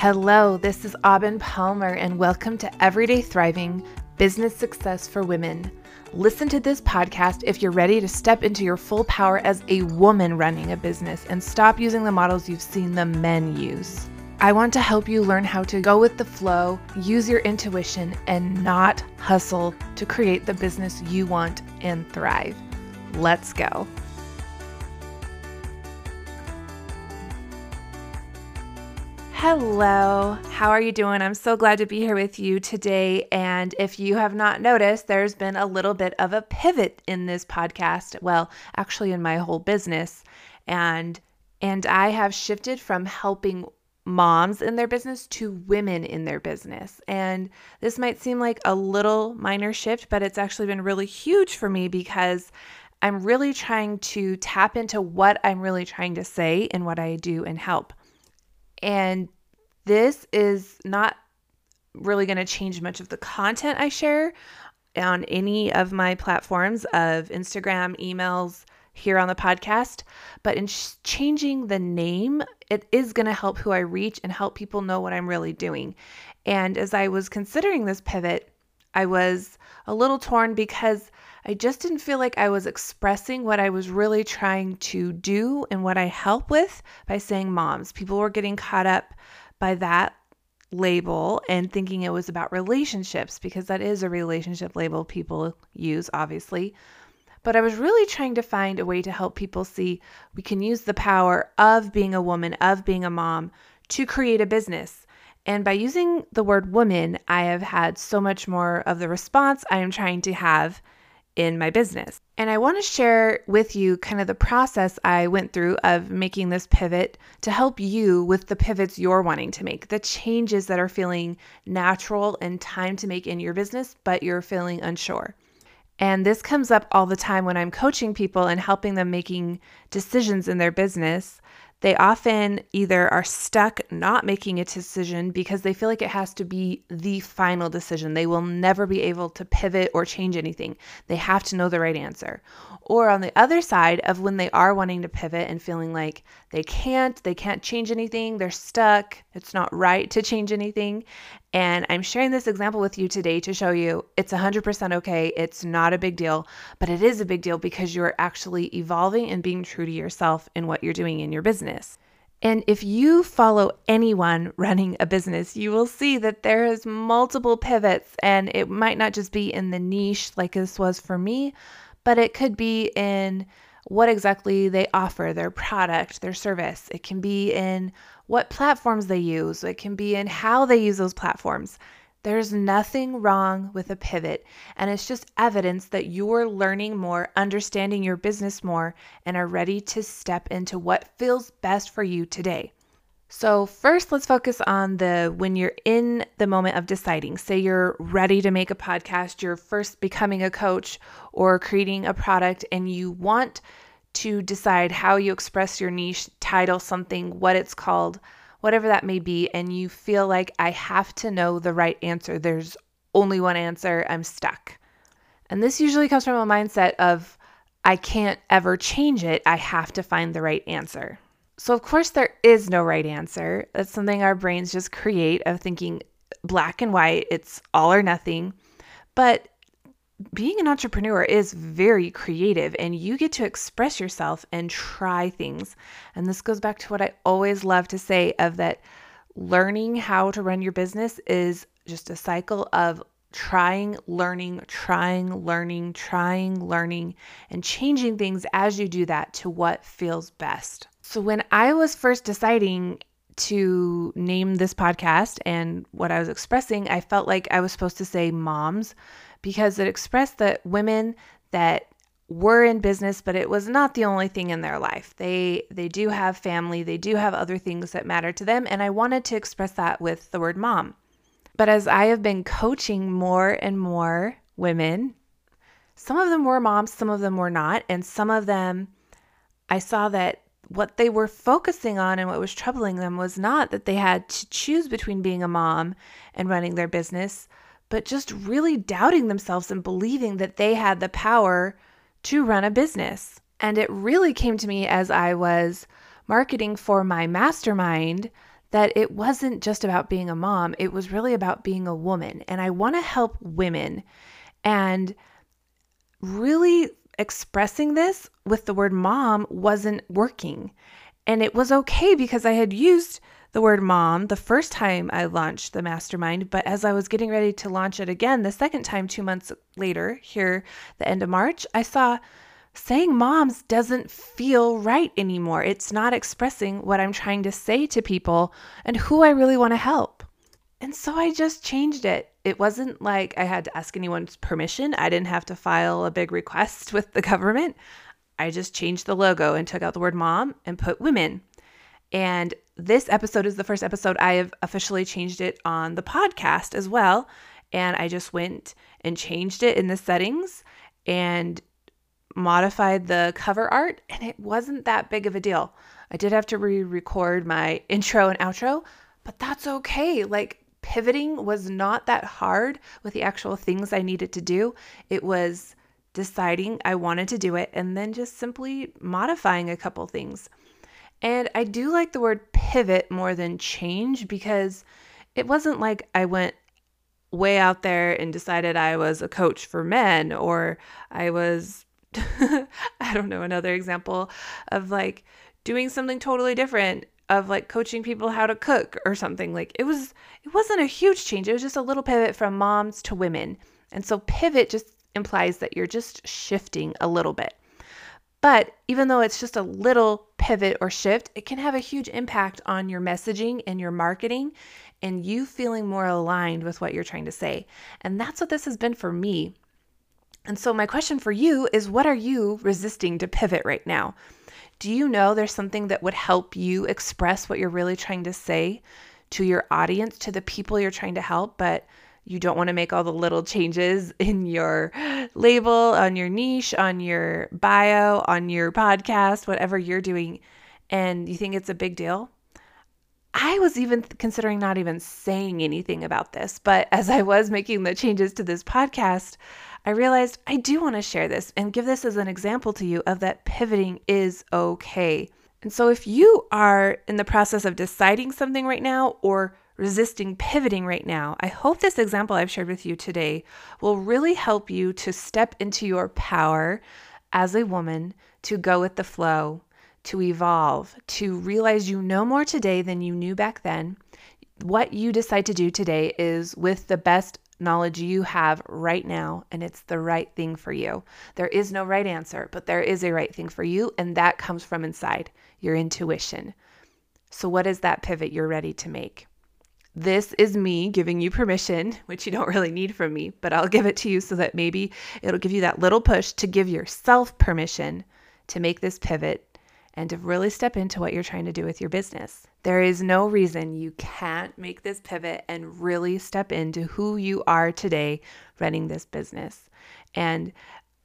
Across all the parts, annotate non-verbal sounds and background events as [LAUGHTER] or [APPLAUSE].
Hello, this is Aubin Palmer, and welcome to Everyday Thriving Business Success for Women. Listen to this podcast if you're ready to step into your full power as a woman running a business and stop using the models you've seen the men use. I want to help you learn how to go with the flow, use your intuition, and not hustle to create the business you want and thrive. Let's go. Hello, how are you doing? I'm so glad to be here with you today. And if you have not noticed, there's been a little bit of a pivot in this podcast. Well, actually, in my whole business. And and I have shifted from helping moms in their business to women in their business. And this might seem like a little minor shift, but it's actually been really huge for me because I'm really trying to tap into what I'm really trying to say and what I do and help. And this is not really going to change much of the content I share on any of my platforms of Instagram, emails, here on the podcast. But in sh- changing the name, it is going to help who I reach and help people know what I'm really doing. And as I was considering this pivot, I was a little torn because I just didn't feel like I was expressing what I was really trying to do and what I help with by saying moms. People were getting caught up by that label and thinking it was about relationships because that is a relationship label people use, obviously. But I was really trying to find a way to help people see we can use the power of being a woman, of being a mom to create a business. And by using the word woman, I have had so much more of the response I am trying to have in my business. And I want to share with you kind of the process I went through of making this pivot to help you with the pivots you're wanting to make, the changes that are feeling natural and time to make in your business, but you're feeling unsure. And this comes up all the time when I'm coaching people and helping them making decisions in their business they often either are stuck not making a decision because they feel like it has to be the final decision. They will never be able to pivot or change anything. They have to know the right answer. Or on the other side of when they are wanting to pivot and feeling like they can't, they can't change anything, they're stuck, it's not right to change anything. And I'm sharing this example with you today to show you it's 100% okay. It's not a big deal, but it is a big deal because you're actually evolving and being true to yourself in what you're doing in your business. And if you follow anyone running a business, you will see that there is multiple pivots and it might not just be in the niche like this was for me, but it could be in what exactly they offer, their product, their service. It can be in what platforms they use, it can be in how they use those platforms. There's nothing wrong with a pivot, and it's just evidence that you're learning more, understanding your business more, and are ready to step into what feels best for you today. So, first, let's focus on the when you're in the moment of deciding. Say you're ready to make a podcast, you're first becoming a coach or creating a product, and you want to decide how you express your niche, title something, what it's called, whatever that may be, and you feel like I have to know the right answer. There's only one answer, I'm stuck. And this usually comes from a mindset of I can't ever change it, I have to find the right answer. So, of course, there is no right answer. That's something our brains just create of thinking black and white, it's all or nothing. But being an entrepreneur is very creative and you get to express yourself and try things. And this goes back to what I always love to say of that learning how to run your business is just a cycle of trying, learning, trying, learning, trying, learning, and changing things as you do that to what feels best. So, when I was first deciding to name this podcast and what I was expressing, I felt like I was supposed to say moms because it expressed that women that were in business but it was not the only thing in their life. They they do have family, they do have other things that matter to them and I wanted to express that with the word mom. But as I have been coaching more and more women, some of them were moms, some of them were not, and some of them I saw that what they were focusing on and what was troubling them was not that they had to choose between being a mom and running their business, but just really doubting themselves and believing that they had the power to run a business. And it really came to me as I was marketing for my mastermind that it wasn't just about being a mom, it was really about being a woman. And I want to help women. And really expressing this with the word mom wasn't working. And it was okay because I had used the word mom the first time I launched the mastermind, but as I was getting ready to launch it again the second time, two months later, here, the end of March, I saw saying moms doesn't feel right anymore. It's not expressing what I'm trying to say to people and who I really want to help. And so I just changed it. It wasn't like I had to ask anyone's permission. I didn't have to file a big request [LAUGHS] with the government. I just changed the logo and took out the word mom and put women. And this episode is the first episode I have officially changed it on the podcast as well. And I just went and changed it in the settings and modified the cover art, and it wasn't that big of a deal. I did have to re record my intro and outro, but that's okay. Like, pivoting was not that hard with the actual things I needed to do. It was deciding I wanted to do it and then just simply modifying a couple things. And I do like the word pivot more than change because it wasn't like I went way out there and decided I was a coach for men or I was [LAUGHS] I don't know, another example of like doing something totally different of like coaching people how to cook or something like it was it wasn't a huge change it was just a little pivot from moms to women. And so pivot just implies that you're just shifting a little bit. But even though it's just a little pivot or shift it can have a huge impact on your messaging and your marketing and you feeling more aligned with what you're trying to say. And that's what this has been for me. And so, my question for you is what are you resisting to pivot right now? Do you know there's something that would help you express what you're really trying to say to your audience, to the people you're trying to help, but you don't want to make all the little changes [LAUGHS] in your label, on your niche, on your bio, on your podcast, whatever you're doing, and you think it's a big deal? I was even considering not even saying anything about this, but as I was making the changes to this podcast, I realized I do want to share this and give this as an example to you of that pivoting is okay. And so if you are in the process of deciding something right now or resisting pivoting right now, I hope this example I've shared with you today will really help you to step into your power as a woman to go with the flow, to evolve, to realize you know more today than you knew back then. What you decide to do today is with the best knowledge you have right now, and it's the right thing for you. There is no right answer, but there is a right thing for you, and that comes from inside your intuition. So, what is that pivot you're ready to make? This is me giving you permission, [LAUGHS] which you don't really need from me, but I'll give it to you so that maybe it'll give you that little push to give yourself permission to make this pivot and to really step into what you're trying to do with your business. There is no reason you can't make this pivot and really step into who you are today running this business. And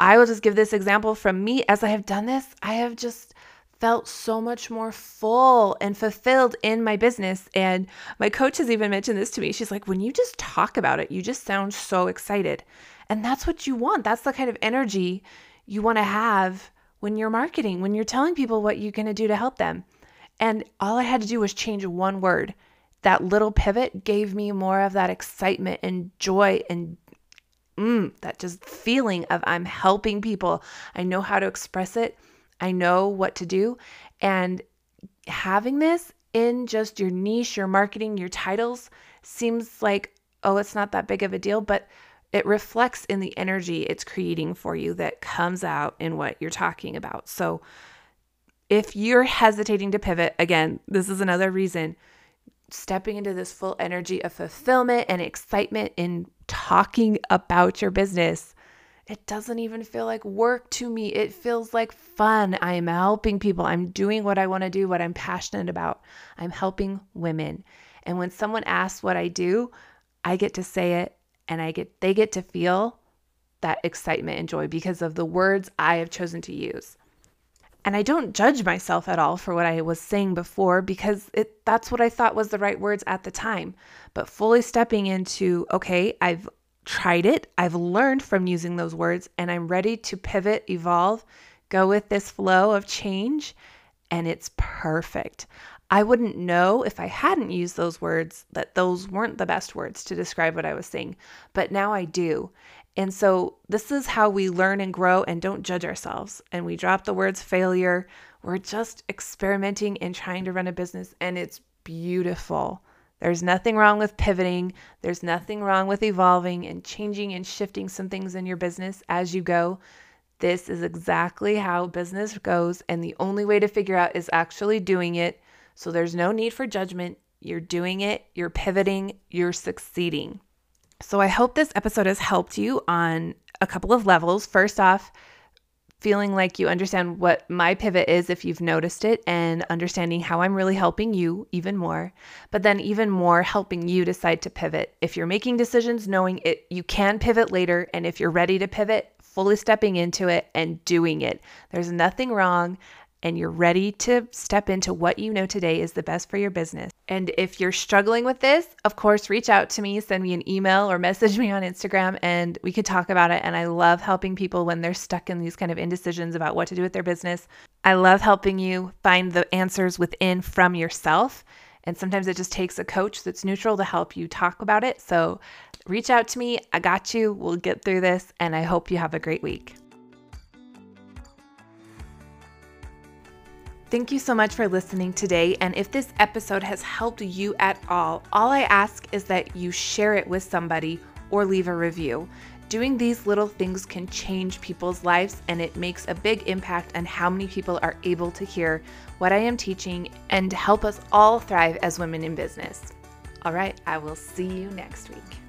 I will just give this example from me as I have done this. I have just felt so much more full and fulfilled in my business. And my coach has even mentioned this to me. She's like, when you just talk about it, you just sound so excited. And that's what you want. That's the kind of energy you want to have when you're marketing, when you're telling people what you're going to do to help them. And all I had to do was change one word. That little pivot gave me more of that excitement and joy and mm, that just feeling of I'm helping people. I know how to express it. I know what to do. And having this in just your niche, your marketing, your titles seems like, oh, it's not that big of a deal. But it reflects in the energy it's creating for you that comes out in what you're talking about. So if you're hesitating to pivot, again, this is another reason stepping into this full energy of fulfillment and excitement in talking about your business. It doesn't even feel like work to me. It feels like fun. I am helping people. I'm doing what I want to do, what I'm passionate about. I'm helping women. And when someone asks what I do, I get to say it and I get they get to feel that excitement and joy because of the words I have chosen to use. And I don't judge myself at all for what I was saying before because it that's what I thought was the right words at the time. But fully stepping into, okay, I've tried it, I've learned from using those words, and I'm ready to pivot, evolve, go with this flow of change, and it's perfect. I wouldn't know if I hadn't used those words that those weren't the best words to describe what I was saying, but now I do. And so, this is how we learn and grow and don't judge ourselves. And we drop the words failure. We're just experimenting and trying to run a business, and it's beautiful. There's nothing wrong with pivoting. There's nothing wrong with evolving and changing and shifting some things in your business as you go. This is exactly how business goes. And the only way to figure out is actually doing it. So there's no need for judgment. You're doing it, you're pivoting, you're succeeding. So I hope this episode has helped you on a couple of levels. First off, feeling like you understand what my pivot is if you've noticed it and understanding how I'm really helping you even more. But then even more helping you decide to pivot. If you're making decisions knowing it you can pivot later and if you're ready to pivot, fully stepping into it and doing it. There's nothing wrong and you're ready to step into what you know today is the best for your business. And if you're struggling with this, of course, reach out to me, send me an email or message me on Instagram, and we could talk about it. And I love helping people when they're stuck in these kind of indecisions about what to do with their business. I love helping you find the answers within from yourself. And sometimes it just takes a coach that's neutral to help you talk about it. So reach out to me. I got you. We'll get through this. And I hope you have a great week. Thank you so much for listening today. And if this episode has helped you at all, all I ask is that you share it with somebody or leave a review. Doing these little things can change people's lives and it makes a big impact on how many people are able to hear what I am teaching and help us all thrive as women in business. All right, I will see you next week.